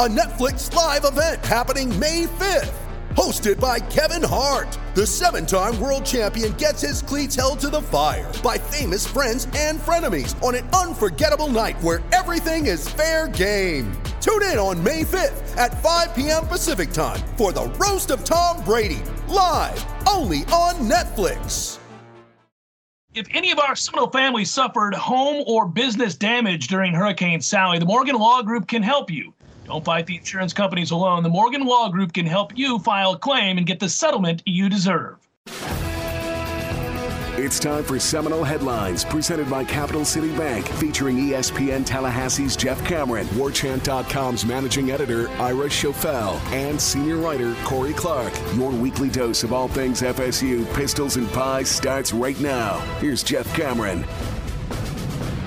a Netflix live event happening May 5th. Hosted by Kevin Hart, the seven time world champion gets his cleats held to the fire by famous friends and frenemies on an unforgettable night where everything is fair game. Tune in on May 5th at 5 p.m. Pacific time for the Roast of Tom Brady, live only on Netflix. If any of our Seminole families suffered home or business damage during Hurricane Sally, the Morgan Law Group can help you. Don't fight the insurance companies alone. The Morgan Law Group can help you file a claim and get the settlement you deserve. It's time for Seminole Headlines, presented by Capital City Bank, featuring ESPN Tallahassee's Jeff Cameron, WarChant.com's managing editor Ira Schoffel, and senior writer Corey Clark. Your weekly dose of all things FSU, pistols, and pies starts right now. Here's Jeff Cameron.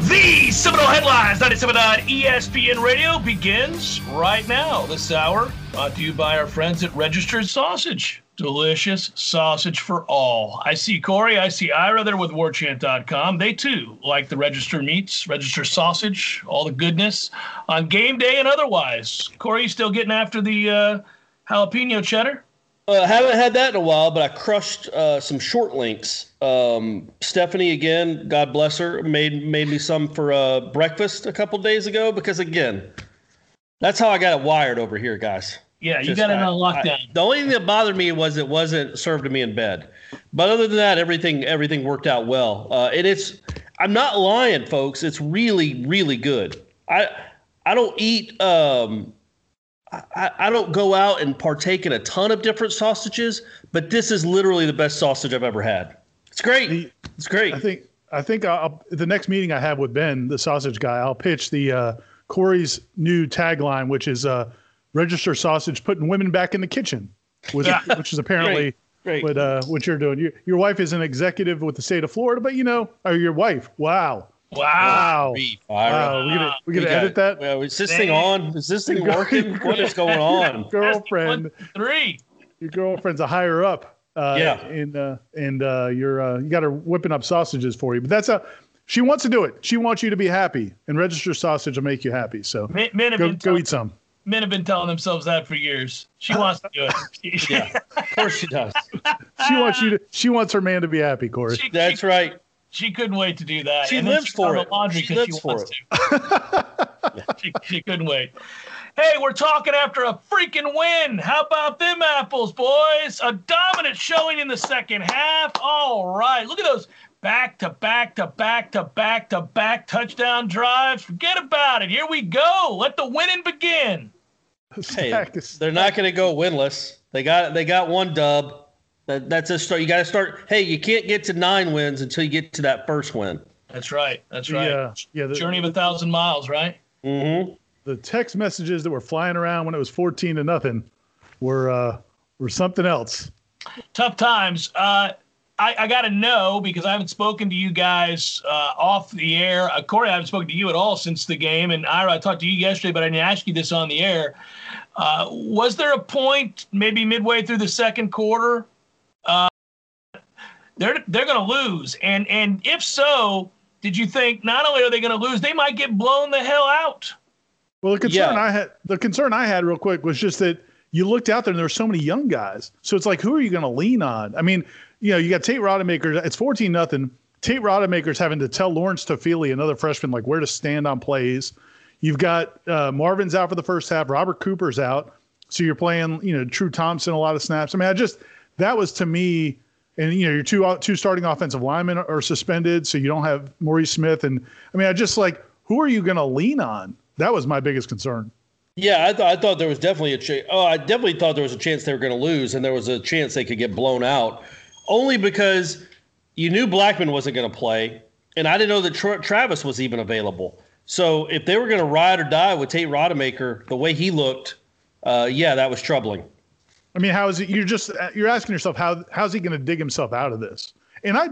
The Seminole Headlines 97.9 ESPN Radio begins right now. This hour brought to you by our friends at Registered Sausage. Delicious sausage for all. I see Corey, I see Ira there with warchant.com. They too like the register meats, register sausage, all the goodness on game day and otherwise. Corey, still getting after the uh, jalapeno cheddar? Uh, haven't had that in a while, but I crushed uh, some short links. Um, Stephanie, again, God bless her, made made me some for uh, breakfast a couple days ago because, again, that's how I got it wired over here, guys. Yeah, you Just, got it on lockdown. I- the only thing that bothered me was it wasn't served to me in bed, but other than that, everything everything worked out well. Uh, and it's I'm not lying, folks. It's really really good. I I don't eat um I, I don't go out and partake in a ton of different sausages, but this is literally the best sausage I've ever had. It's great. It's great. I think I think I'll, the next meeting I have with Ben, the sausage guy, I'll pitch the uh, Corey's new tagline, which is uh, "Register sausage, putting women back in the kitchen," with, Yeah. which is apparently Great. what uh, what you're doing. Your, your wife is an executive with the state of Florida, but you know, or your wife. Wow, Wow. wow, Beef. wow. We gonna we We gonna got edit it. that, Well, is this thing on? Is this thing working? What is going on? girlfriend. Three. Your girlfriend's a higher up. Uh, Yeah. and uh, and uh, you're uh, you got her whipping up sausages for you, but that's a. She wants to do it. She wants you to be happy, and register sausage will make you happy. So Men, men have go been go eat some. men have been telling themselves that for years. She wants to do it. Yeah, of course she does. She wants you to. She wants her man to be happy, Corey. she, That's she, right. She couldn't wait to do that. She and lives she for found it. the Laundry She 'cause lives she for wants to. she, she couldn't wait. Hey, we're talking after a freaking win. How about them apples, boys? A dominant showing in the second half. All right. Look at those back to back to back to back to back touchdown drives. Forget about it. Here we go. Let the winning begin. Hey, they're not going to go winless. They got they got one dub. That, that's a start. You got to start. Hey, you can't get to nine wins until you get to that first win. That's right. That's right. Yeah, yeah. The, Journey of a thousand miles, right? Mm-hmm. the text messages that were flying around when it was fourteen to nothing were uh, were something else. tough times. Uh, I, I got to know because I haven't spoken to you guys uh, off the air. Uh, Corey, I haven't spoken to you at all since the game. And Ira, I talked to you yesterday, but I didn't ask you this on the air. Uh, was there a point, maybe midway through the second quarter, uh, they're they're going to lose? And and if so, did you think not only are they going to lose, they might get blown the hell out? Well, the concern Yeah. I had, the concern I had, real quick, was just that you looked out there and there were so many young guys. So it's like, who are you going to lean on? I mean, you know, you got Tate Rodemaker. It's fourteen nothing. Tate Rodemaker's having to tell Lawrence Toafili, another freshman, like where to stand on plays. You've got uh, Marvin's out for the first half. Robert Cooper's out. So you're playing, you know, True Thompson a lot of snaps. I mean, I just that was to me, and you know, your two two starting offensive linemen are suspended, so you don't have Maurice Smith. And I mean, I just like, who are you going to lean on? That was my biggest concern. Yeah, I thought I thought there was definitely a chance. Oh, I definitely thought there was a chance they were going to lose, and there was a chance they could get blown out, only because you knew Blackman wasn't going to play, and I didn't know that Tra- Travis was even available. So if they were going to ride or die with Tate Rodemaker, the way he looked, uh, yeah, that was troubling. I mean, how is it? You're just you're asking yourself how how's he going to dig himself out of this? And I,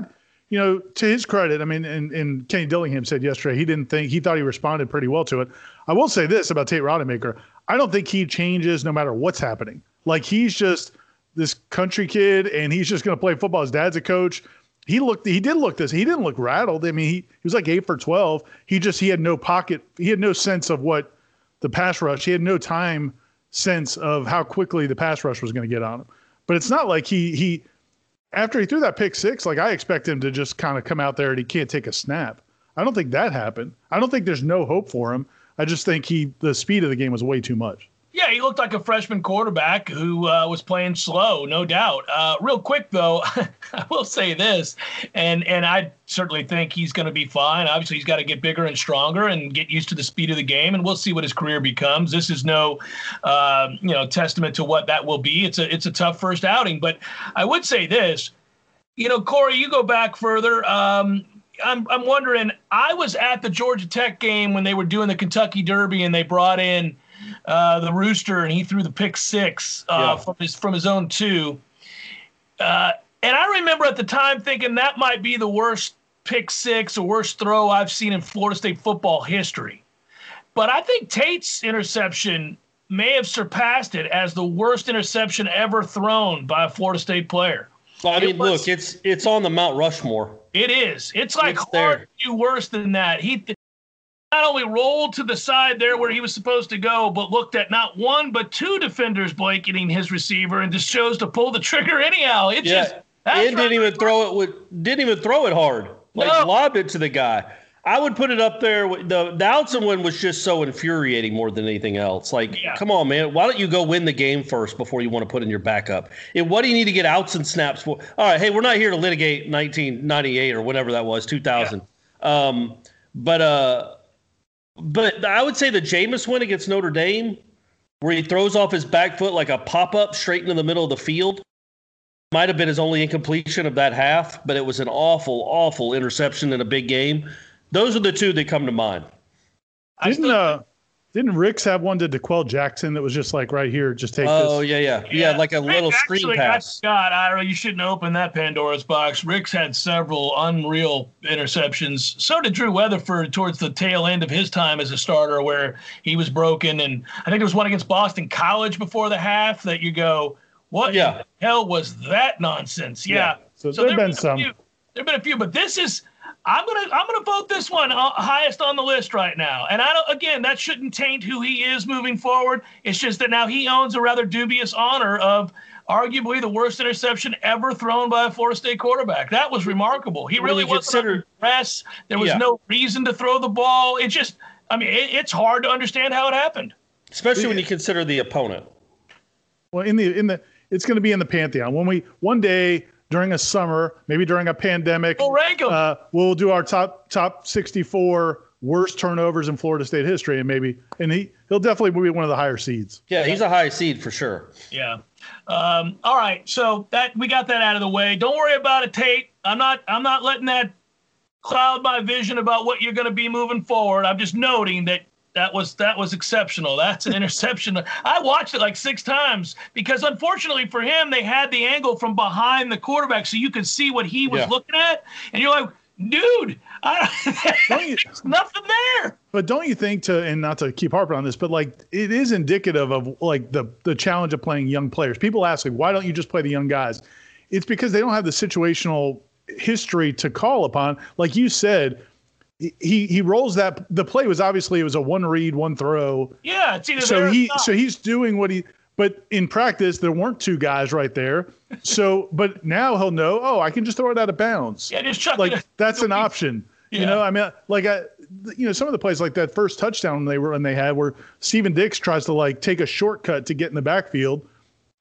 you know, to his credit, I mean, and, and Kenny Dillingham said yesterday he didn't think he thought he responded pretty well to it. I will say this about Tate Rodemaker: I don't think he changes no matter what's happening. Like he's just this country kid, and he's just going to play football. His dad's a coach. He looked. He did look this. He didn't look rattled. I mean, he, he was like eight for twelve. He just he had no pocket. He had no sense of what the pass rush. He had no time sense of how quickly the pass rush was going to get on him. But it's not like he he after he threw that pick six, like I expect him to just kind of come out there and he can't take a snap. I don't think that happened. I don't think there's no hope for him. I just think he the speed of the game was way too much. Yeah, he looked like a freshman quarterback who uh, was playing slow, no doubt. Uh, real quick though, I will say this, and and I certainly think he's going to be fine. Obviously, he's got to get bigger and stronger and get used to the speed of the game, and we'll see what his career becomes. This is no, uh, you know, testament to what that will be. It's a it's a tough first outing, but I would say this, you know, Corey, you go back further. Um, I'm I'm wondering. I was at the Georgia Tech game when they were doing the Kentucky Derby, and they brought in uh, the rooster, and he threw the pick six uh, yeah. from his from his own two. Uh, and I remember at the time thinking that might be the worst pick six or worst throw I've seen in Florida State football history. But I think Tate's interception may have surpassed it as the worst interception ever thrown by a Florida State player. Well, I mean, was, look, it's it's on the Mount Rushmore. It is. It's like it's hard to do worse than that. He not only rolled to the side there where he was supposed to go, but looked at not one but two defenders blanketing his receiver and just chose to pull the trigger anyhow. It yeah. just and didn't even throw it with didn't even throw it hard. Like no. lobbed it to the guy. I would put it up there. The the Outzen one was just so infuriating more than anything else. Like, yeah. come on, man. Why don't you go win the game first before you want to put in your backup? And what do you need to get Outzen snaps for? All right, hey, we're not here to litigate 1998 or whatever that was, 2000. Yeah. Um, but uh, but I would say the Jameis win against Notre Dame, where he throws off his back foot like a pop up straight into the middle of the field, might have been his only incompletion of that half, but it was an awful, awful interception in a big game. Those are the two that come to mind. Didn't uh, didn't Rix have one to DeQuell Jackson that was just like right here, just take oh, this? yeah, yeah, yeah, yeah, like a little screen pass. God, Ira, you shouldn't open that Pandora's box. Rix had several unreal interceptions. So did Drew Weatherford towards the tail end of his time as a starter, where he was broken. And I think there was one against Boston College before the half that you go, what yeah. hell was that nonsense? Yeah. yeah. So, so there have been, been some. Few, there have been a few, but this is I'm gonna I'm gonna vote this one uh, highest on the list right now. And I don't again that shouldn't taint who he is moving forward. It's just that now he owns a rather dubious honor of arguably the worst interception ever thrown by a Florida State quarterback. That was remarkable. He really wasn't consider, press. There was yeah. no reason to throw the ball. It just I mean it, it's hard to understand how it happened. Especially when you consider the opponent. Well, in the in the it's going to be in the pantheon when we one day during a summer, maybe during a pandemic. We'll rank them. Uh, we'll do our top top 64 worst turnovers in Florida State history, and maybe and he he'll definitely be one of the higher seeds. Yeah, he's a high seed for sure. Yeah. Um, all right, so that we got that out of the way. Don't worry about it, Tate. I'm not I'm not letting that cloud my vision about what you're going to be moving forward. I'm just noting that that was that was exceptional. That's an interception. I watched it like six times because unfortunately for him, they had the angle from behind the quarterback, so you could see what he was yeah. looking at, and you're like, dude, I, there's nothing there. But don't you think to and not to keep harping on this, but like it is indicative of like the the challenge of playing young players. People ask like, why don't you just play the young guys? It's because they don't have the situational history to call upon. Like you said, he he rolls that the play was obviously it was a one read one throw. Yeah, it's either so he so he's doing what he but in practice there weren't two guys right there. So but now he'll know oh I can just throw it out of bounds. Yeah, just chuck like that's an option. Yeah. You know I mean like I you know some of the plays like that first touchdown they were and they had where Steven Dix tries to like take a shortcut to get in the backfield.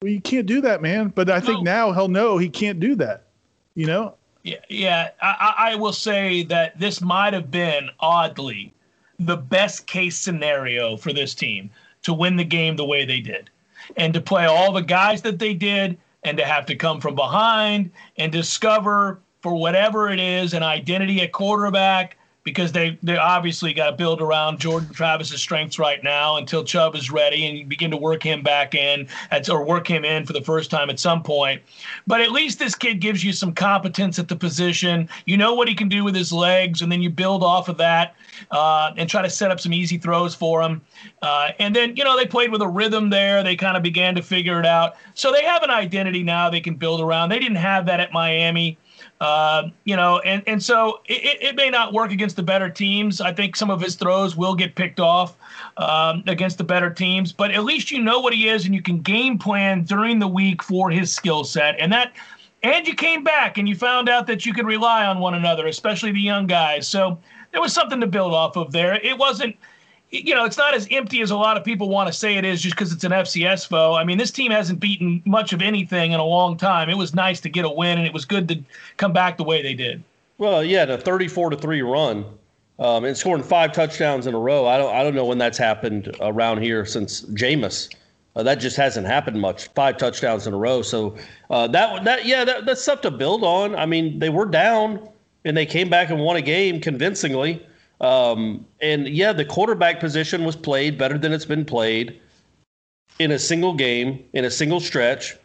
Well, you can't do that, man. But I think no. now he'll know he can't do that. You know, yeah, yeah. I, I will say that this might have been oddly the best case scenario for this team to win the game the way they did, and to play all the guys that they did, and to have to come from behind and discover for whatever it is, an identity at quarterback because they they obviously got to build around Jordan Travis's strengths right now until Chubb is ready and you begin to work him back in at, or work him in for the first time at some point. But at least this kid gives you some competence at the position. You know what he can do with his legs, and then you build off of that uh, and try to set up some easy throws for him. Uh, and then you know they played with a rhythm there. They kind of began to figure it out. So they have an identity now they can build around. They didn't have that at Miami. Uh, you know, and, and so it, it may not work against the better teams. I think some of his throws will get picked off um, against the better teams, but at least you know what he is and you can game plan during the week for his skill set. And that, and you came back and you found out that you could rely on one another, especially the young guys. So there was something to build off of there. It wasn't you know, it's not as empty as a lot of people want to say it is just because it's an FCS foe. I mean, this team hasn't beaten much of anything in a long time. It was nice to get a win, and it was good to come back the way they did. Well, yeah, the 34 to 3 run um, and scoring five touchdowns in a row. I don't, I don't know when that's happened around here since Jameis. Uh, that just hasn't happened much. Five touchdowns in a row. So uh, that, that, yeah, that, that's stuff to build on. I mean, they were down and they came back and won a game convincingly. Um, and yeah, the quarterback position was played better than it's been played in a single game, in a single stretch.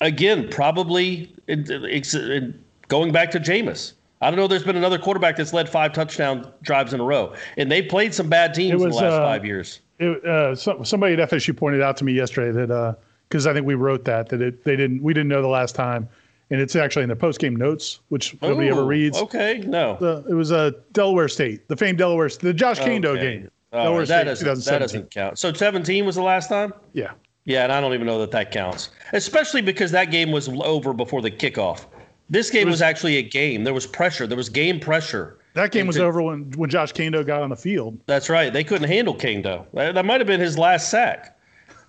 Again, probably it, it's it, going back to Jameis. I don't know. There's been another quarterback that's led five touchdown drives in a row, and they played some bad teams was, in the last uh, five years. It, uh, somebody at FSU pointed out to me yesterday that because uh, I think we wrote that that it, they didn't we didn't know the last time and it's actually in the post game notes, which nobody ever reads. Okay, no, the, it was a uh, Delaware State, the famed Delaware, the Josh Kaindoh okay. game. Delaware that, State, doesn't, that doesn't count. So 17 was the last time. Yeah. Yeah, and I don't even know that that counts, especially because that game was over before the kickoff. This game was, was, actually a game. There was pressure. There was game pressure. That game was over when, when Josh Kaindoh got on the field. That's right. They couldn't handle Kaindoh. That, that might have been his last sack.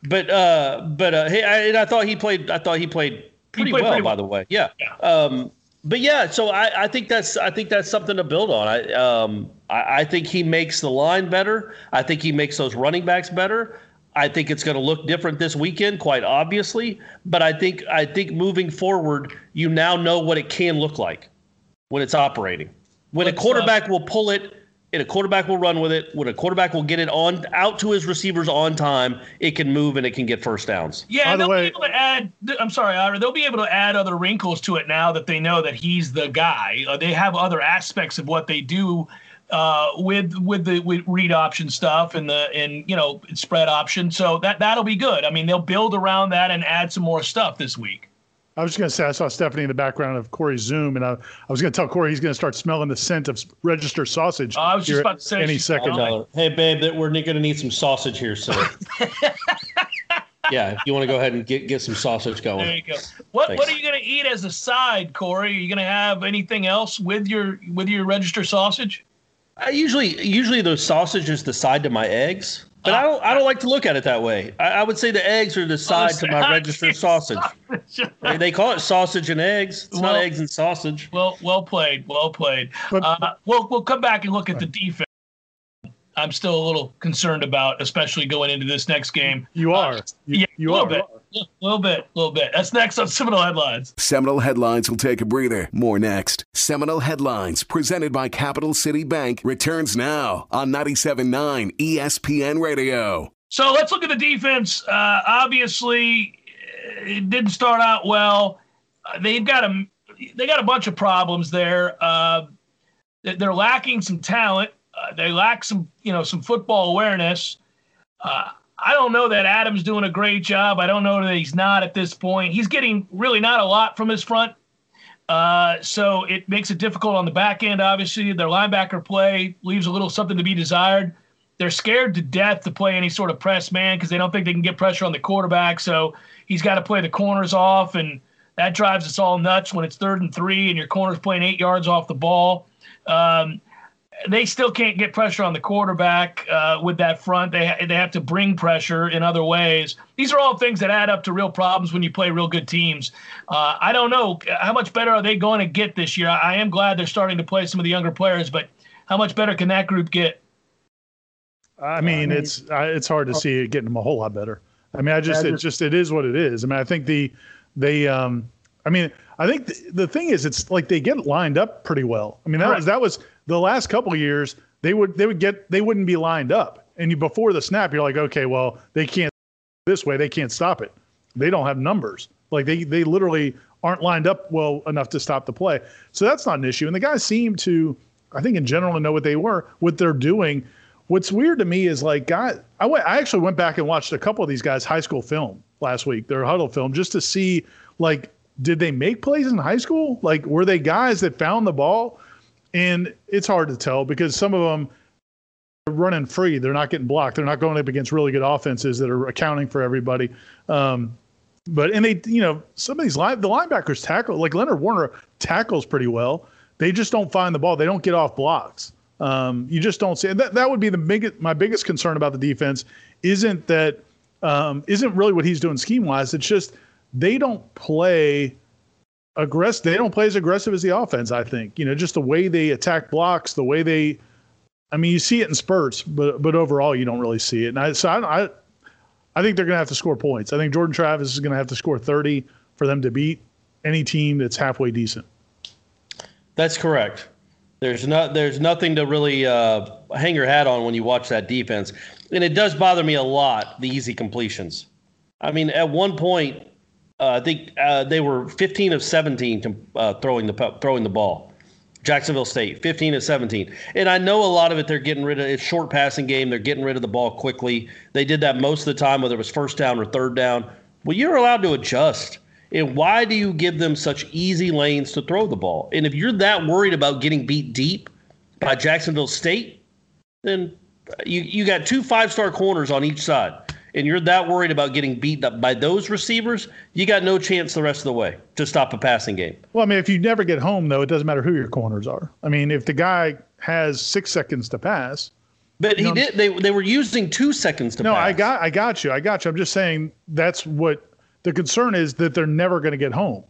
But uh, but uh, hey, I, and I thought he played. I thought he played pretty well, pretty by well. the way. Yeah. yeah. Um, but yeah, so I, I think that's I think that's something to build on. I, um, I, I think he makes the line better. I think he makes those running backs better. I think it's going to look different this weekend, quite obviously. But I think I think moving forward, you now know what it can look like when it's operating. When What's a quarterback up? will pull it and a quarterback will run with it. When a quarterback will get it on out to his receivers on time, it can move and it can get first downs. Yeah, By they'll way, be able to add. I'm sorry, Ira. They'll be able to add other wrinkles to it now that they know that he's the guy. Uh, they have other aspects of what they do uh, with with the with read option stuff and the and you know spread option. So that that'll be good. I mean, they'll build around that and add some more stuff this week. I was just going to say, I saw Stephanie in the background of Corey's Zoom, and I, I was going to tell Corey he's going to start smelling the scent of register sausage. Oh, I was just about to say any second. Hey, babe, that we're going to need some sausage here soon. yeah, if you want to go ahead and get get some sausage going. There you go. What Thanks. What are you going to eat as a side, Corey? Are you going to have anything else with your with your register sausage? I usually usually the sausage is the side to my eggs. But I don't. I don't like to look at it that way. I, I would say the eggs are the side to my registered sausage. they, they call it sausage and eggs. It's well, not eggs and sausage. Well, well played. Well played. Uh, we'll we'll come back and look at the defense. I'm still a little concerned about, especially going into this next game. You uh, are. Uh, you, yeah, you a little are. bit. A little bit. A little bit. That's next on Seminole Headlines. Seminole Headlines will take a breather. More next. Seminole Headlines, presented by Capital City Bank, returns now on 97.9 ESPN Radio. So let's look at the defense. Uh, obviously, it didn't start out well. Uh, they've got a they got a bunch of problems there. Uh, they're lacking some talent. Uh, they lack some, you know, some football awareness. I don't know that Adams doing a great job. I don't know that he's not at this point. He's getting really not a lot from his front. Uh, so it makes it difficult on the back end, obviously. Their linebacker play leaves a little something to be desired. They're scared to death to play any sort of press man because they don't think they can get pressure on the quarterback. So he's got to play the corners off, and that drives us all nuts when it's third and three and your corner's playing eight yards off the ball. Um, they still can't get pressure on the quarterback uh, with that front. They ha- they have to bring pressure in other ways. These are all things that add up to real problems when you play real good teams. Uh, I don't know how much better are they going to get this year. I am glad they're starting to play some of the younger players, but how much better can that group get? I mean, it's uh, it's hard to see it getting them a whole lot better. I mean, I just it just it is what it is. I mean, I think the they um I mean, I think the, the thing is, it's like they get lined up pretty well. I mean, that Correct. was that was the last couple years. They would they would get they wouldn't be lined up, and you before the snap, you're like, okay, well, they can't this way, they can't stop it. They don't have numbers. Like they they literally aren't lined up well enough to stop the play. So that's not an issue. And the guys seem to, I think in general, to know what they were, what they're doing. What's weird to me is like, guy, I went, I actually went back and watched a couple of these guys' high school film last week, their huddle film, just to see like, did they make plays in high school? Like, were they guys that found the ball? And it's hard to tell because some of them are running free. They're not getting blocked. They're not going up against really good offenses that are accounting for everybody. Um, but and they, you know, some of these line the linebackers tackle like Leonard Warner tackles pretty well. They just don't find the ball. They don't get off blocks. Um, you just don't see and that. That would be the biggest my biggest concern about the defense. Isn't that um, isn't really what he's doing scheme wise. It's just they don't play aggressive. They don't play as aggressive as the offense. I think you know just the way they attack blocks, the way they. I mean, you see it in spurts, but but overall you don't really see it. And I so I, I I think they're going to have to score points. I think Jordan Travis is going to have to score 30 for them to beat any team that's halfway decent. That's correct. There's not there's nothing to really uh, hang your hat on when you watch that defense, and it does bother me a lot the easy completions. I mean, at one point, uh, I think uh, they were 15 of 17 to, uh, throwing the throwing the ball. Jacksonville State, 15 of 17. And I know a lot of it they're getting rid of it's short passing game. They're getting rid of the ball quickly. They did that most of the time, whether it was first down or third down. Well, you're allowed to adjust. And why do you give them such easy lanes to throw the ball? And if you're that worried about getting beat deep by Jacksonville State, then you, you got two five star corners on each side. And you're that worried about getting beat up by those receivers, you got no chance the rest of the way to stop a passing game. Well, I mean, if you never get home, though, it doesn't matter who your corners are. I mean, if the guy has six seconds to pass, But he No. did. They they were using two seconds to no, pass. I got, I got you, I got you. I'm just saying that's what the concern is that they're never going to get home.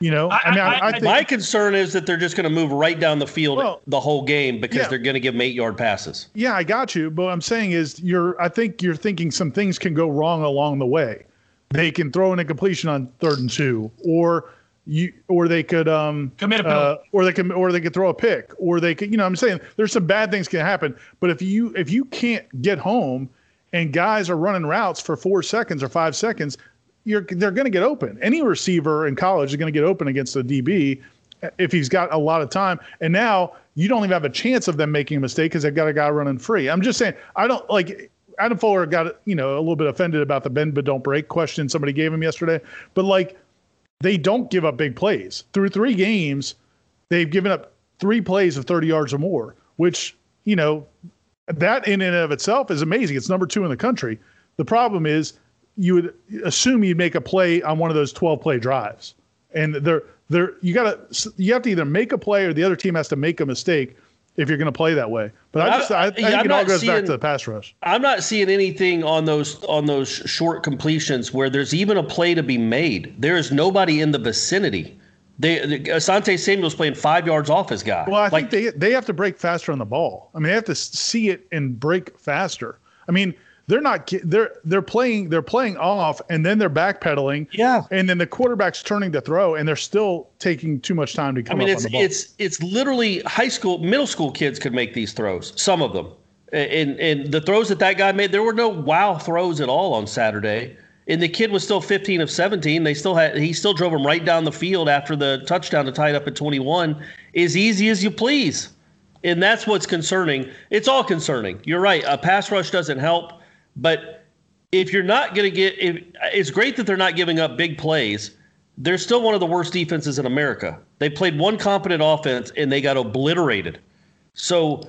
You know, I, I- mean, I, I- think My concern is that they're just going to move right down the field Well, the whole game because yeah. they're going to give them eight yard passes. Yeah, I got you. But what I'm saying is, you're. I think you're thinking some things can go wrong along the way. They can throw an incompletion on third and two, or you, or they could um Commit a uh, penalty. or they can, or they could throw a pick, or they could. You know, I'm saying there's some bad things can happen. But if you if you can't get home, and guys are running routes for four seconds or five seconds, you're they're going to get open. Any receiver in college is going to get open against a DB if he's got a lot of time. And now you don't even have a chance of them making a mistake because they've got a guy running free. I'm just saying, I don't like Adam Fuller got you know a little bit offended about the bend but don't break question somebody gave him yesterday, but like they don't give up big plays through three games. They've given up three plays of 30 yards or more, which you know that in and of itself is amazing. It's number two in the country. The problem is you would assume you'd make a play on one of those 12 play drives. And they're, they're, you got to, you have to either make a play or the other team has to make a mistake if you're going to play that way. But I just, I, I think I'm it all goes back seeing- to the pass rush. I'm not seeing anything on those on those short completions where there's even a play to be made. There is nobody in the vicinity. They, the, Asante Samuel's playing five yards off his guy. Well, I like, think they, they have to break faster on the ball. I mean, they have to see it and break faster. I mean, they're not, they're, they're playing, they're playing off and then they're backpedaling. Yeah. And then the quarterback's turning to throw and they're still taking too much time to come I mean, up it's on the ball. it's it's literally high school, middle school kids could make these throws. Some of them, and and the throws that that guy made, there were no wow throws at all on Saturday. And the kid was still 15 of 17. They still had he still drove him right down the field after the touchdown to tie it up at 21. As easy as you please, and that's what's concerning. It's all concerning. You're right. A pass rush doesn't help, but if you're not going to get, if, it's great that they're not giving up big plays. They're still one of the worst defenses in America. They played one competent offense and they got obliterated. So,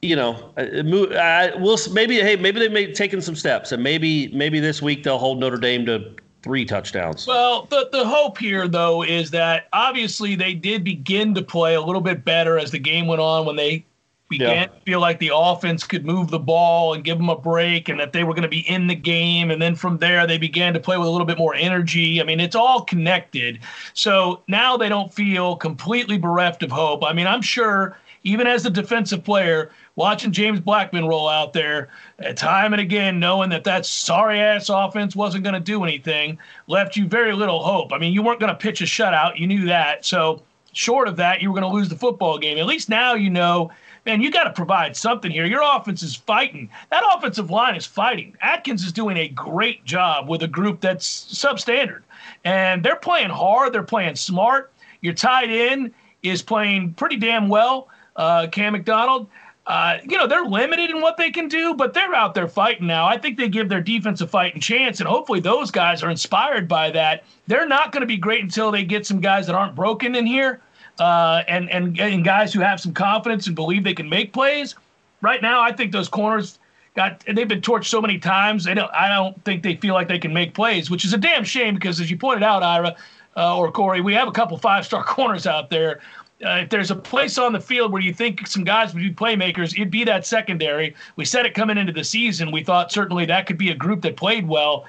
you know, uh, I, we'll maybe hey maybe they may taken some steps and maybe maybe this week they'll hold Notre Dame to three touchdowns. Well, the, the hope here, though, is that obviously they did begin to play a little bit better as the game went on when they began Yeah. to feel like the offense could move the ball and give them a break and that they were going to be in the game. And then from there, they began to play with a little bit more energy. I mean, it's all connected. So now they don't feel completely bereft of hope. I mean, I'm sure even as a defensive player, watching James Blackman roll out there uh, time and again, knowing that that sorry ass offense wasn't going to do anything, left you very little hope. I mean, you weren't going to pitch a shutout. You knew that. So, short of that, you were going to lose the football game. At least now you know, man, you got to provide something here. Your offense is fighting. That offensive line is fighting. Atkins is doing a great job with a group that's substandard. And they're playing hard, they're playing smart. Your tight end is playing pretty damn well, uh, Cam McDonald. Uh, you know, they're limited in what they can do, but they're out there fighting now. I think they give their defense a fighting chance, and hopefully those guys are inspired by that. They're not going to be great until they get some guys that aren't broken in here uh, and, and, guys who have some confidence and believe they can make plays. Right now, I think those corners got they've been torched so many times. They don't, I don't think they feel like they can make plays, which is a damn shame because, as you pointed out, Ira uh, or Corey, we have a couple five star corners out there. Uh, if there's a place on the field where you think some guys would be playmakers, it'd be that secondary. We said it coming into the season. We thought certainly that could be a group that played well.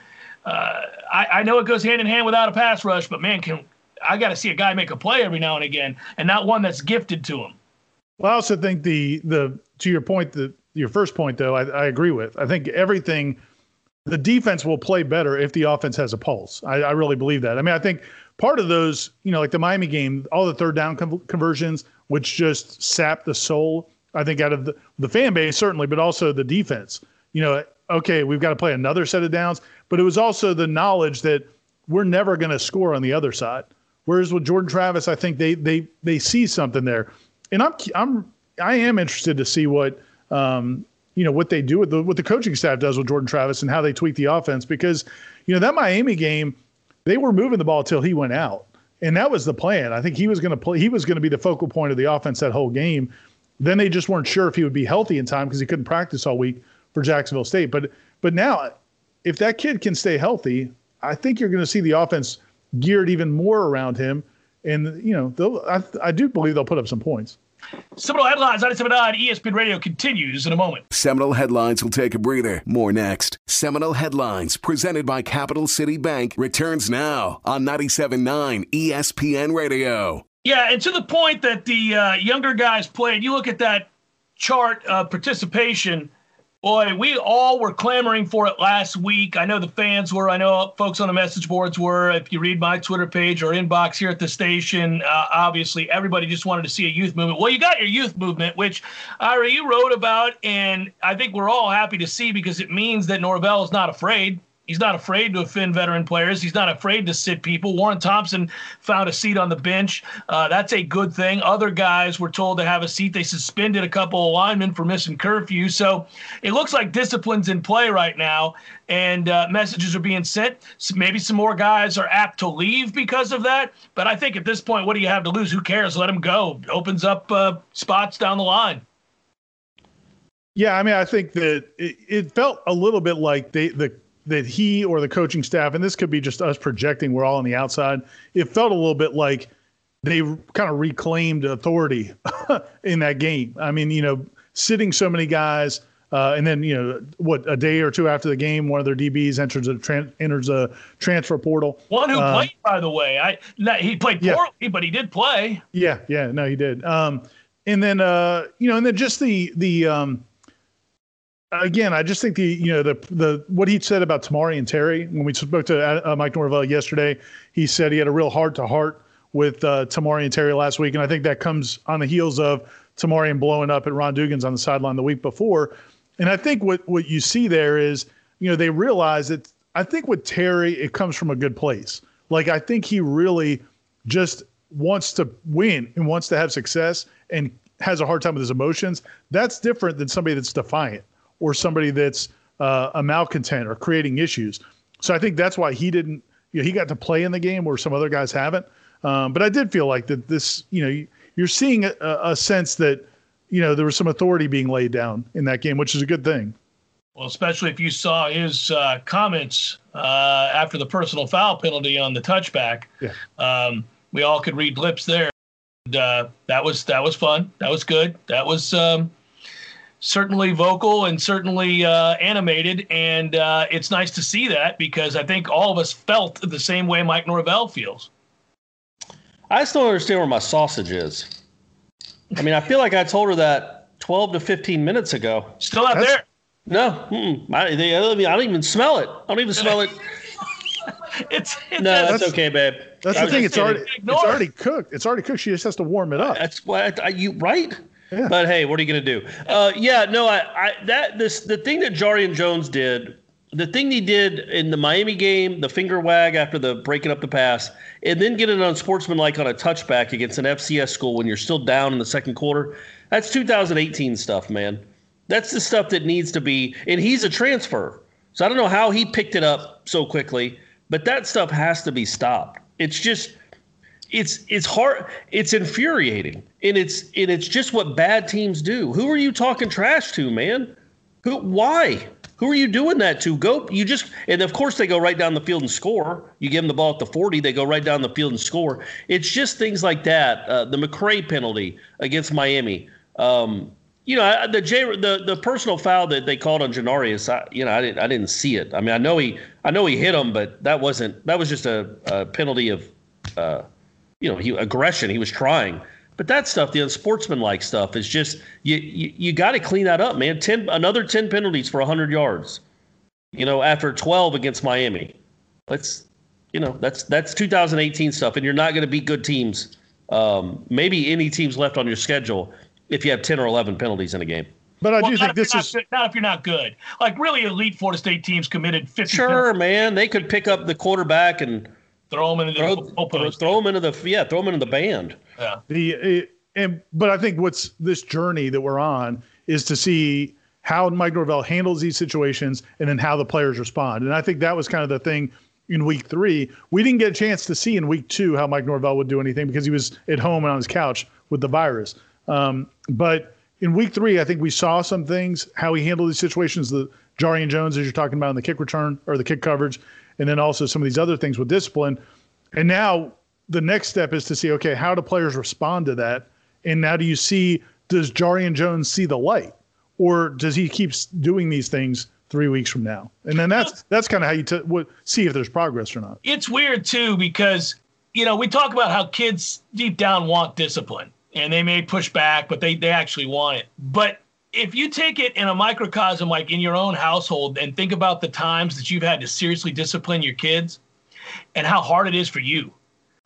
Uh, I, I know it goes hand in hand without a pass rush, but man, can I got to see a guy make a play every now and again, and not one that's gifted to him. Well, I also think the the to your point, the your first point though, I, I agree with. I think everything, the defense will play better if the offense has a pulse. I, I really believe that. I mean, I think part of those, you know, like the Miami game, all the third down con- conversions, which just sapped the soul. I think out of the, the fan base certainly, but also the defense. You know, okay, we've got to play another set of downs, but it was also the knowledge that we're never going to score on the other side. Whereas with Jordan Travis, I think they they they see something there, and I'm I'm I am interested to see what um, you know what they do with the what the coaching staff does with Jordan Travis and how they tweak the offense because you know that Miami game they were moving the ball till he went out, and that was the plan. I think he was going to play. He was going to be the focal point of the offense that whole game. Then they just weren't sure if he would be healthy in time because he couldn't practice all week for Jacksonville State. But but now, if that kid can stay healthy, I think you're going to see the offense geared even more around him. And you know, they'll, I, I do believe they'll put up some points. Seminole Headlines 979 ESPN Radio continues in a moment. Seminole Headlines will take a breather. More next. Seminole Headlines, presented by Capital City Bank, returns now on 97.9 ESPN Radio. Yeah, and to the point that the uh, younger guys played, you look at that chart of participation. Boy, we all were clamoring for it last week. I know the fans were. I know folks on the message boards were. If you read my Twitter page or inbox here at the station, uh, obviously everybody just wanted to see a youth movement. Well, you got your youth movement, which Ira, you wrote about, and I think we're all happy to see because it means that Norvell is not afraid. He's not afraid to offend veteran players. He's not afraid to sit people. Warren Thompson found a seat on the bench. Uh, that's a good thing. Other guys were told to have a seat. They suspended a couple of linemen for missing curfew. So it looks like discipline's in play right now, and uh, messages are being sent. So maybe some more guys are apt to leave because of that. But I think at this point, what do you have to lose? Who cares? Let them go. Opens up uh, spots down the line. Yeah, I mean, I think that it, it felt a little bit like they the that he or the coaching staff, and this could be just us projecting, we're all on the outside. It felt a little bit like they kind of reclaimed authority in that game. I mean, you know, sitting so many guys, uh, and then you know what, a day or two after the game, one of their DBs enters a tran- enters a transfer portal. One who Uh, played, by the way. I he played Yeah. poorly, but he did play. Yeah, yeah, no, he did. Um, and then uh, you know, and then just the the um, again, I just think the you know the the what he said about Tamorrion Terry when we spoke to uh, Mike Norvell yesterday, he said he had a real heart to heart with uh, Tamorrion Terry last week, and I think that comes on the heels of Tamorrion blowing up at Ron Dugans on the sideline the week before. And I think what what you see there is you know they realize that I think with Terry it comes from a good place. Like I think he really just wants to win and wants to have success and has a hard time with his emotions. That's different than somebody that's defiant or somebody that's uh, a malcontent or creating issues. So I think that's why he didn't. You know, he got to play in the game where some other guys haven't. Um, but I did feel like that this. You know, you're seeing a, a sense that you know there was some authority being laid down in that game, which is a good thing. Well, especially if you saw his uh, comments uh, after the personal foul penalty on the touchback. Yeah. Um, we all could read lips there. And, uh, that was that was fun. That was good. That was um, certainly vocal and certainly uh, animated, and uh, it's nice to see that because I think all of us felt the same way Mike Norvell feels. I still don't understand where my sausage is. I mean, I feel like I told her that 12 to 15 minutes ago. Still out That's- there. No. I, they, I don't even smell it. I don't even smell it. It's, it's No, that's, That's- okay, babe. That's I the thing. It's already it's already cooked. It's already cooked. She just has to warm it up. That's what I, you right. Yeah. But hey, what are you gonna do? Uh, yeah, no, I, I that this the thing that Jarrian Jones did, the thing he did in the Miami game, the finger wag after the breaking up the pass, and then get it unsportsmanlike on a touchback against an FCS school when you're still down in the second quarter. That's 2018 stuff, man. That's the stuff that needs to be. And he's a transfer, so I don't know how he picked it up so quickly, but that stuff has to be stopped. It's just it's it's hard it's infuriating. And it's and it's just what bad teams do. Who are you talking trash to man? Who why? Who are you doing that to? Go you just and of course they go right down the field and score. You give them the ball at the 40 they go right down the field and score. It's just things like that uh, the mccrae penalty against miami. Um, you know the J, the the personal foul that they called on Janarius, I, you know I didn't I didn't see it. I mean I know he I know he hit him, but that wasn't that was just a, a penalty of uh, you know, he aggression. He was trying, but that stuff, the unsportsmanlike stuff, is just you. You, you got to clean that up, man. Ten another ten penalties for hundred yards. You know, after twelve against Miami, let's you know that's that's 2018 stuff, and you're not going to beat good teams. Um, maybe any teams left on your schedule if you have 10 or 11 penalties in a game. But I Well, do think this is good- not if you're not good. Like really elite Florida State teams committed 50 Sure, man, they could pick up the quarterback and throw them into the goal throw, throw them into the yeah, throw them into the band. Yeah. the it, and but I think what's this journey that we're on is to see how Mike Norvell handles these situations and then how the players respond. And I think that was kind of the thing in week three. We didn't get a chance to see in week two how Mike Norvell would do anything because he was at home and on his couch with the virus. Um, but in week three, I think we saw some things how he handled these situations. The Jarrian Jones, as you're talking about in the kick return or the kick coverage, and then also some of these other things with discipline. And now the next step is to see, okay, how do players respond to that? And now do you see, does Jarrian Jones see the light? Or does he keep doing these things three weeks from now? And then that's that's kind of how you t- would see if there's progress or not. it's weird too because you know we talk about how kids deep down want discipline and they may push back but they, they actually want it but if you take it in a microcosm like in your own household and think about the times that you've had to seriously discipline your kids and how hard it is for you.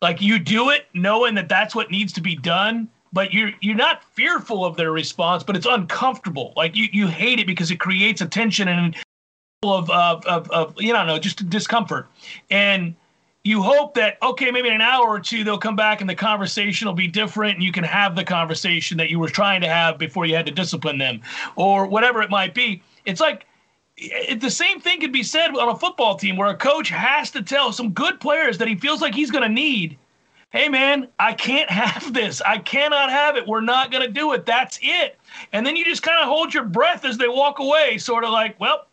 Like you do it knowing that that's what needs to be done but you're you're not fearful of their response but it's uncomfortable. Like you you hate it because it creates a tension and of of of, of you don't know just discomfort. And you hope that okay maybe in an hour or two they'll come back and the conversation will be different and you can have the conversation that you were trying to have before you had to discipline them or whatever it might be. It's like it, the same thing could be said on a football team where a coach has to tell some good players that he feels like he's going to need hey man i can't have this. I cannot have it. We're not going to do it. That's it. And then you just kind of hold your breath as they walk away sort of like well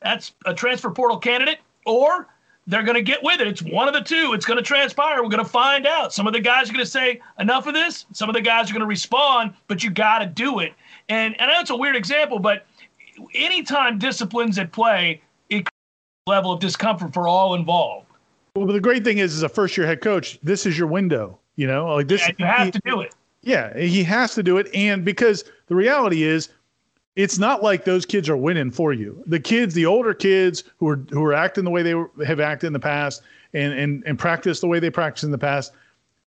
that's a transfer portal candidate or they're going to get with it. It's one of the two. It's going to transpire. We're going to find out. Some of the guys are going to say enough of this. Some of the guys are going to respond, but you got to do it. And and I know it's a weird example, but anytime discipline's at play, it creates a level of discomfort for all involved. Well, but the great thing is, as a first year head coach, this is your window. You know, like this. And you have to do it. Yeah, he has to do it. And because the reality is, it's not like those kids are winning for you. The kids, the older kids who are who are acting the way they were, have acted in the past and and and practice the way they practice in the past,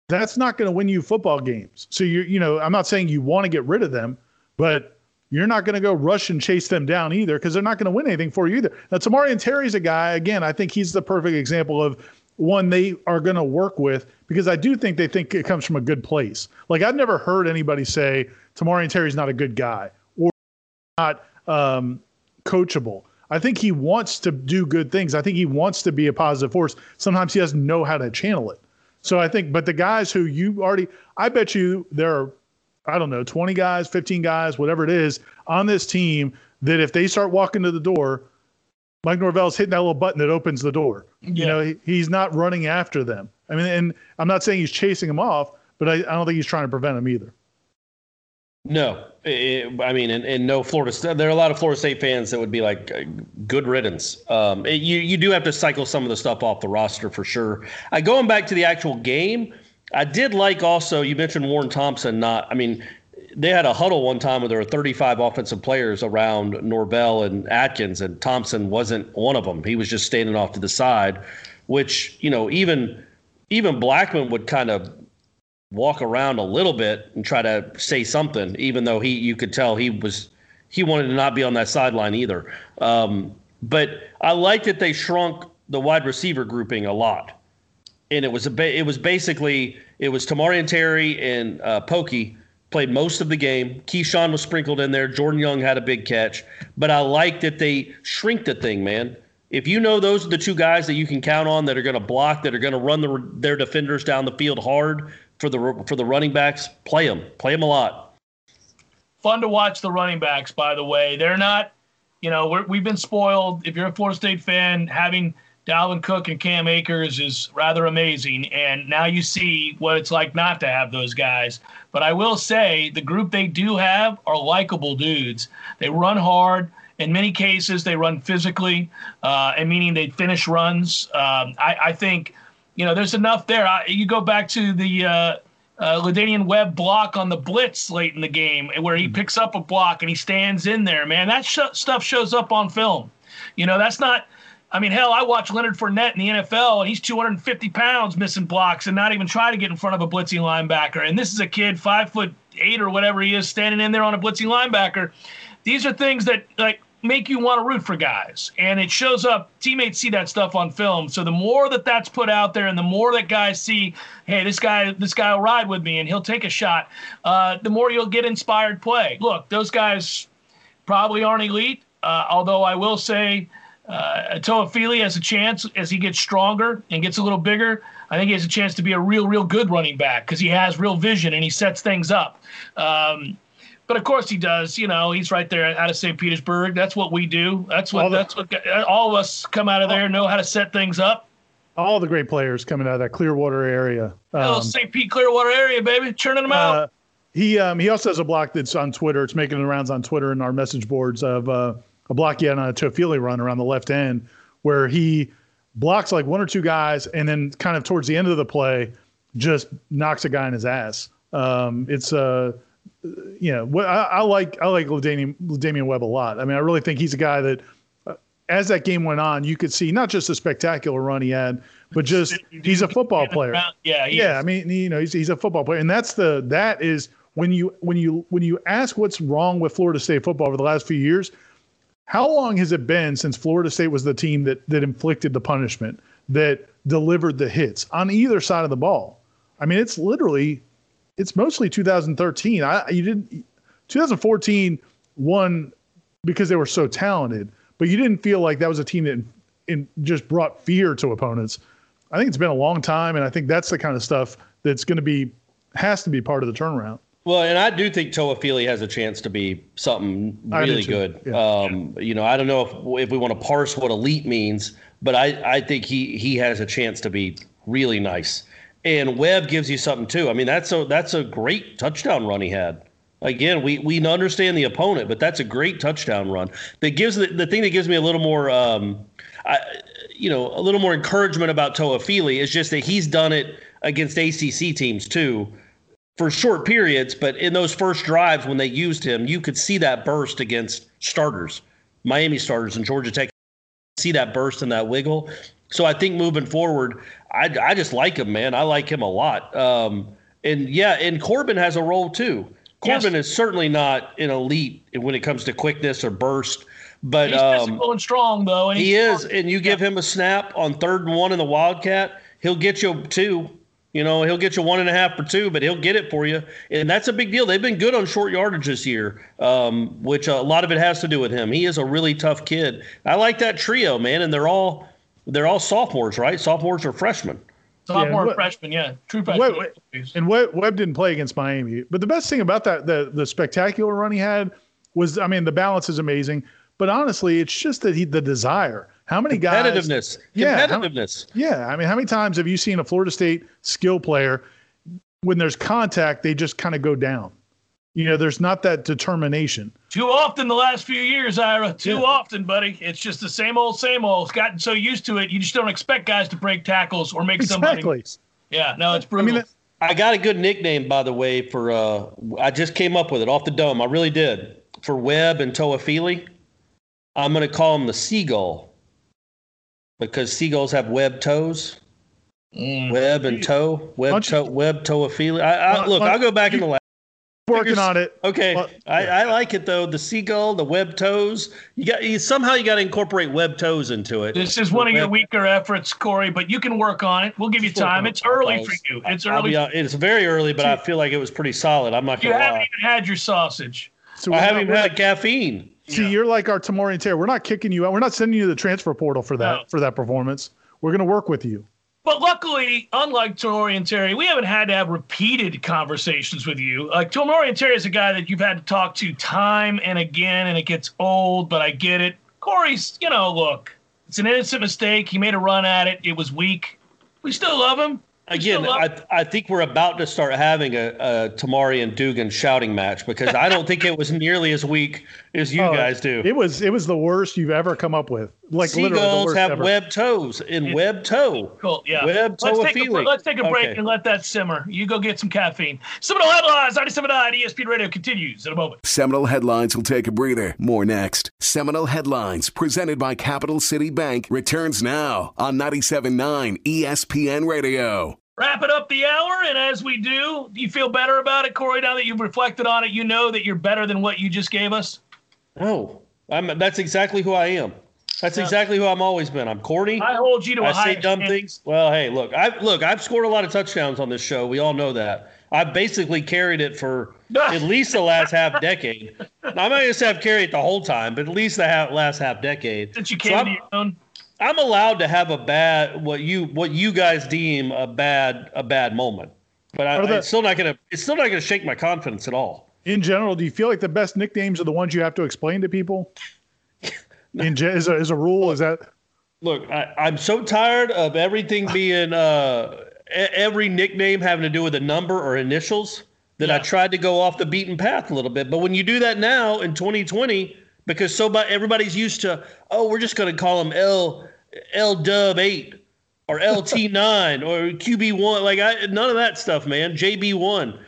that's not going to win you football games. So you you know, I'm not saying you want to get rid of them, but you're not going to go rush and chase them down either because they're not going to win anything for you either. Now, Tamorrion Terry's a guy, again, I think he's the perfect example of one they are going to work with because I do think they think it comes from a good place. Like, I've never heard anybody say Tamorrion Terry's not a good guy not um, coachable. I think he wants to do good things. I think he wants to be a positive force. Sometimes he doesn't know how to channel it. So I think, but the guys who you already, I bet you there are I don't know, 20 guys, 15 guys, whatever it is on this team that if they start walking to the door, Mike Norvell's hitting that little button that opens the door. You know, he, he's not running after them. I mean, and I'm not saying he's chasing them off, but I, I don't think he's trying to prevent them either. No, Eh, I mean, and, and no Florida State. There are a lot of Florida State fans that would be like, uh, "Good riddance." Um, it- you you do have to cycle some of the stuff off the roster for sure. I going back to the actual game. I did like also you mentioned Warren Thompson. Not, I mean, they had a huddle one time where there were 35 offensive players around Norvell and Atkins, and Thompson wasn't one of them. He was just standing off to the side, which you know even even Blackman would kind of walk around a little bit and try to say something, even though he you could tell he was he wanted to not be on that sideline either. Um, but I like that they shrunk the wide receiver grouping a lot, and it was a ba- it was basically it was Tamorrion Terry and uh, Pokey played most of the game. Keyshawn was sprinkled in there. Jordan Young had a big catch, but I like that they shrink the thing, man. If you know those are the two guys that you can count on that are going to block, that are going to run the, their defenders down the field hard for the for the running backs, play them, play them a lot. Fun to watch the running backs, by the way. They're not, you know, we've been spoiled. If you're a Florida State fan, having Dalvin Cook and Cam Akers is rather amazing. And now you see what it's like not to have those guys. But I will say the group they do have are likable dudes. They run hard. In many cases, they run physically, uh, and meaning they finish runs. Um, I, I think, you know, there's enough there. I, you go back to the uh, uh, La'Damian Webb block on the blitz late in the game, where he picks up a block and he stands in there. Man, that sh- stuff shows up on film. You know, that's not. I mean, hell, I watch Leonard Fournette in the NFL, and he's 250 pounds missing blocks and not even trying to get in front of a blitzing linebacker. And this is a kid, five foot eight or whatever he is, standing in there on a blitzing linebacker. These are things that like make you want to root for guys, and it shows up. Teammates see that stuff on film, so the more that that's put out there, and the more that guys see, hey, this guy, this guy will ride with me, and he'll take a shot. Uh, the more you'll get inspired play. Look, those guys probably aren't elite, uh, although I will say uh, Toafili has a chance as he gets stronger and gets a little bigger. I think he has a chance to be a real, real good running back because he has real vision and he sets things up. Um, but of course he does. You know, he's right there out of St. Petersburg. That's what we do. That's what All the- that's what all of us come out of there know how to set things up. All the great players coming out of that Clearwater area. Um, St. Pete Clearwater area, baby, churning them out. Uh, he um, he also has a block that's on Twitter. It's making the rounds on Twitter and our message boards of uh, a block he had on a Toafili run around the left end, where he blocks like one or two guys, and then kind of towards the end of the play, just knocks a guy in his ass. Um, it's uh, you know, what I, I like I like Damian Damian Webb a lot. I mean, I really think he's a guy that, uh, as that game went on, you could see not just the spectacular run he had, but just he's a football player. Yeah, he Yeah, is. I mean, you know, he's, he's a football player, and that's the that is when you when you when you ask what's wrong with Florida State football over the last few years. How long has it been since Florida State was the team that that inflicted the punishment, that delivered the hits on either side of the ball? I mean, it's literally, it's mostly 2013. I you didn't 2014 won because they were so talented, but you didn't feel like that was a team that in, just brought fear to opponents. I think it's been a long time, and I think that's the kind of stuff that's going to be has to be part of the turnaround. Well, and I do think Toafili has a chance to be something really good. Yeah. Um, you know, I don't know if if we want to parse what elite means, but I, I think he he has a chance to be really nice. And Webb gives you something too. I mean, that's a that's a great touchdown run he had. Again, we we understand the opponent, but that's a great touchdown run. That gives the, the thing that gives me a little more um, I, you know, a little more encouragement about Toafili is just that he's done it against ACC teams too for short periods, but in those first drives when they used him, you could see that burst against starters, Miami starters and Georgia Tech. See that burst and that wiggle. So I think moving forward, I, I just like him, man. I like him a lot. Um, and yeah, and Corbin has a role too. Yes. Corbin is certainly not an elite when it comes to quickness or burst, but He's um, physical and strong though, and he is, and you give him a snap on third and one in the Wildcat, he'll get you two. You know, he'll get you one and a half for two, but he'll get it for you, and that's a big deal. They've been good on short yardage this year, um, which a lot of it has to do with him. He is a really tough kid. I like that trio, man, and they're all they're all sophomores, right? Sophomores or freshmen. sophomore Yeah, what- freshman. Yeah, true freshman. Webb, and Webb, Webb didn't play against Miami, but the best thing about that the the spectacular run he had was, I mean, the balance is amazing, but honestly, it's just that he the desire. How many guys? Competitiveness. Yeah, how- Competitiveness. Yeah, I mean, how many times have you seen a Florida State skill player when there's contact, they just kind of go down? You know, there's not that determination. Too often the last few years, Ira. Too often, buddy. It's just the same old, same old. It's gotten so used to it, you just don't expect guys to break tackles or make somebody. Exactly. Yeah, no, it's brutal. I mean, I got a good nickname, by the way, for uh, I just came up with it off the dome. I really did for Webb and Toafili. I'm going to call him the seagull because seagulls have webbed toes. Web and toe, web Don't toe, web Toafili. I, I, look, I'll go back in the lab. Working on it. Okay, Well, I, I like it though. The seagull, the web toes. You got you, somehow you got to incorporate web toes into it. this is one of your weaker efforts, Corey, but you can work on it. We'll give you time. It's early for you. It's early. be it's very early, but I feel like it was pretty solid. I'm not You gonna haven't lie. even had your sausage. So I we're haven't not- even had caffeine. See, you're like our Tamorrion Terry. We're not kicking you out. We're not sending you to the transfer portal for that No. for that performance. We're going to work with you. But luckily, unlike Tamorrion Terry, we haven't had to have repeated conversations with you. Like Tamorrion Terry is a guy that you've had to talk to time and again, and it gets old. But I get it. Corey's, you know, look, it's an innocent mistake. He made a run at it. It was weak. We still love him. We Again, love him. I, I think we're about to start having a, a Tamorrion Dugan shouting match because I don't think it was nearly as weak as you Oh, guys do. It was it was the worst you've ever come up with. Like literally the Seagulls worst have ever. web toes and web toe. Cool. Yeah. Web let's, take a, toophilia. let's take a break Okay. and let that simmer. You go get some caffeine. Seminole Headlines, 97.9 ESPN Radio continues in a moment. Seminole Headlines will take a breather. More next. Seminole Headlines, presented by Capital City Bank, returns now on 97.9 ESPN Radio. Wrapping up the hour, and as we do, do you feel better about it, Corey? Now that you've reflected on it, you know that you're better than what you just gave us. No, I'm, that's exactly who I am. That's exactly who I'm always been. I'm corny. I hold you to a I high I say dumb standard. things. Well, hey, look, I've look, I've scored a lot of touchdowns on this show. We all know that. I've basically carried it for at least the last half decade. I'm not to say I've carried it the whole time, but at least the half, last half decade. Since you So came I'm- to your own. I'm allowed to have a bad what you what you guys deem a bad a bad moment, but I, the- it's still not gonna it's still not gonna shake my confidence at all. In general, do you feel like the best nicknames are the ones you have to explain to people? In ge- is a, is a rule is that Look, I, I'm so tired of everything being uh, every nickname having to do with a number or initials that I tried to go off the beaten path a little bit. But when you do that now in 2020, because so by, everybody's used to, oh, we're just going to call them L L Dub eight or LT nine or QB one, like I, none of that stuff, man. JB one, I'm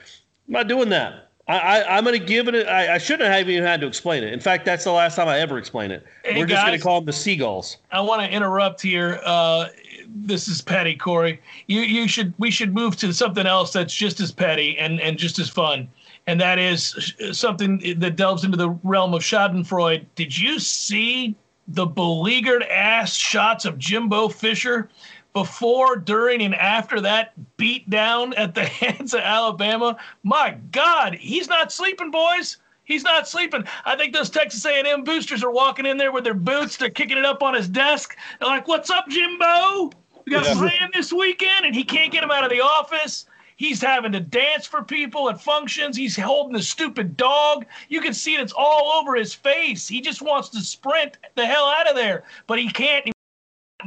not doing that. I, I, I'm going to give it. I I shouldn't have even had to explain it. In fact, that's the last time I ever explain it. Hey, we're just going to call them the Seagulls. I want to interrupt here. Uh, this is petty, Corey. You you should we should move to something else that's just as petty and and just as fun, and that is something that delves into the realm of Schadenfreude. Did you see the beleaguered ass shots of Jimbo Fisher? Before, during, and after that beat down at the hands of Alabama, my God, he's not sleeping, boys. He's not sleeping. I think those Texas A&M boosters are walking in there with their boots. They're kicking it up on his desk. They're like, "What's up, Jimbo? We got Yeah. playing this weekend," and he can't get him out of the office. He's having to dance for people at functions. He's holding the stupid dog. You can see it. It's all over his face. He just wants to sprint the hell out of there, but he can't.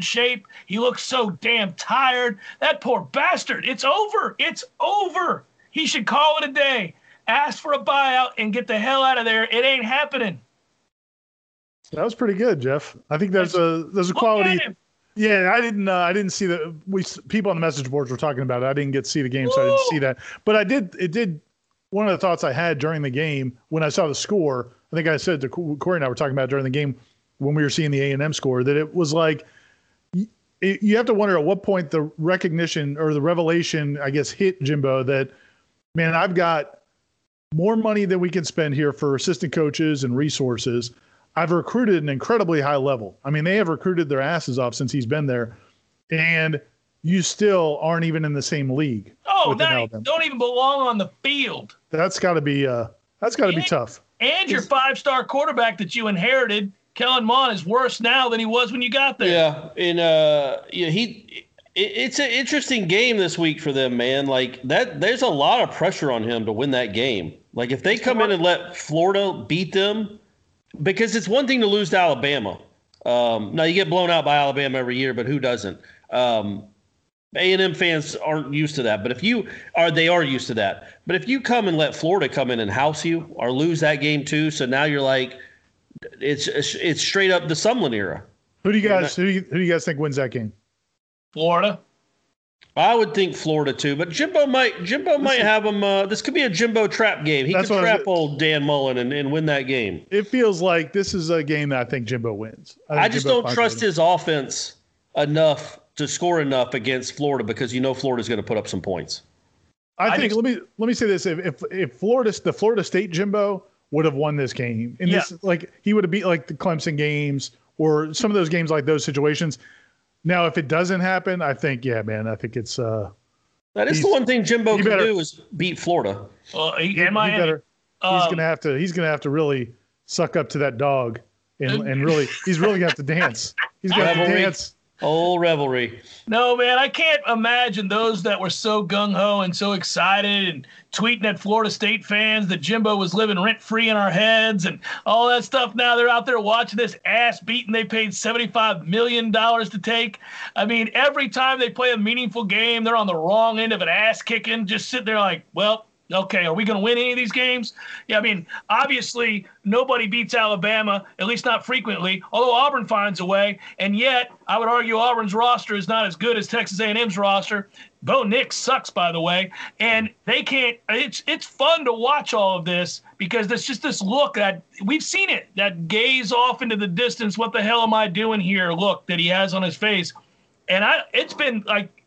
Shape. He looks so damn tired. That poor bastard. It's over. It's over. He should call it a day. Ask for a buyout and get the hell out of there. It ain't happening. that was pretty good, Jeff. I think there's a there's a quality. Yeah, I didn't. Uh, I didn't see the we people on the message boards were talking about it. I didn't get to see the game, so I didn't see that. But I did. It did. One of the thoughts I had during the game when I saw the score, I think I said to Corey and I were talking about during the game when we were seeing the A and M score that it was like it, you have to wonder at what point the recognition or the revelation, I guess, hit Jimbo that man, I've got more money than we can spend here for assistant coaches and resources. I've recruited an incredibly high level. I mean, they have recruited their asses off since he's been there, and you still aren't even in the same league. Oh, that don't even belong on the field. That's got to be uh, that's got to be tough. And your five-star quarterback that you inherited, Kellen Mond, is worse now than he was when you got there. Yeah, and uh, yeah, he. It, it's an interesting game this week for them, man. Like that, there's a lot of pressure on him to win that game. Like if they come in and let Florida beat them, because it's one thing to lose to Alabama. Um, now you get blown out by Alabama every year, but who doesn't? Um, A and M fans aren't used to that, but if you are, they are used to that. But if you come and let Florida come in and house you or lose that game too, so now you're like, it's it's straight up the Sumlin era. Who do you guys who do you, who do you guys think wins that game? Florida. I would think Florida too, but Jimbo might Jimbo might have him. Uh, this could be a Jimbo trap game. He could trap old Dan Mullen and, and win that game. It feels like this is a game that I think Jimbo wins. I, I just Jimbo don't trust his offense enough to score enough against Florida because you know Florida's going to put up some points. I, I think just, let me let me say this: if if, if Florida the Florida State Jimbo would have won this game, and yeah. this like he would have beat like the Clemson games or some of those games like those situations now, if it doesn't happen, I think, yeah, man, I think it's. uh That is the one thing Jimbo can better, do is beat Florida. Well, he, he, he better, um, he's gonna have to. He's gonna have to really suck up to that dog, and and really, he's really gonna have to dance. He's gonna have to dance. Old Reveille. No, man, I can't imagine those that were so gung ho and so excited and tweeting at Florida State fans that Jimbo was living rent free in our heads and all that stuff. Now they're out there watching this ass beating they paid $75 million to take. I mean, every time they play a meaningful game, they're on the wrong end of an ass kicking, just sitting there like, well, okay, are we going to win any of these games? Yeah, I mean, obviously nobody beats Alabama, at least not frequently. Although Auburn finds a way, and yet I would argue Auburn's roster is not as good as Texas A&M's roster. Bo Nix sucks, by the way, and they can't. It's it's fun to watch all of this because there's just this look that we've seen it that gaze off into the distance. What the hell am I doing here? Look that he has on his face, and I it's been like,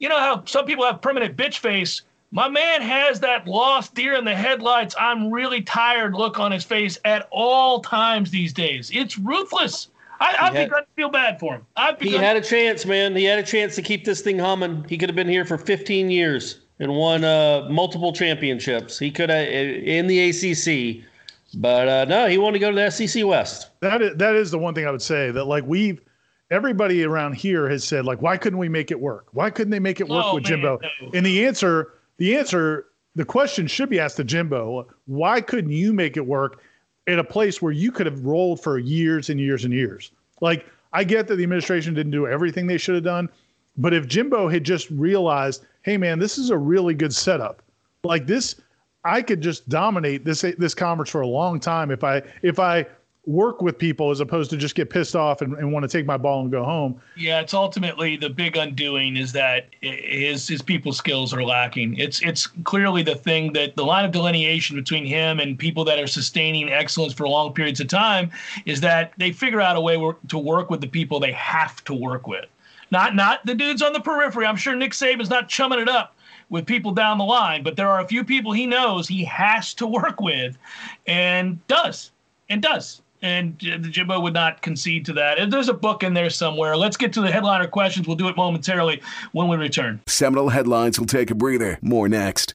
you know how some people have permanent bitch face my man has that lost deer in the headlights, I'm really tired look on his face at all times these days. It's ruthless. I, I've had, begun to feel bad for him. I've he had a chance, man. He had a chance to keep this thing humming. He could have been here for 15 years and won uh, multiple championships. He could have in the ACC, but uh, no, he wanted to go to the SEC West. That is, that is the one thing I would say that like we've everybody around here has said like why couldn't we make it work? Why couldn't they make it work oh, with man, Jimbo? No. And the answer the answer, the question should be asked to Jimbo. Why couldn't you make it work at a place where you could have rolled for years and years and years? Like, I get that the administration didn't do everything they should have done, but if Jimbo had just realized, hey man, this is a really good setup. Like this, I could just dominate this this conference for a long time if I if I work with people as opposed to just get pissed off and, and want to take my ball and go home. Yeah, it's ultimately the big undoing is that his his people skills are lacking. It's it's clearly the thing that the line of delineation between him and people that are sustaining excellence for long periods of time is that they figure out a way to work with the people they have to work with. Not not the dudes on the periphery. I'm sure Nick Saban's not chumming it up with people down the line, but there are a few people he knows he has to work with and does and does and Jimbo would not concede to that. There's a book in there somewhere. Let's get to the headliner questions. We'll do it momentarily when we return. Seminole Headlines will take a breather. More next.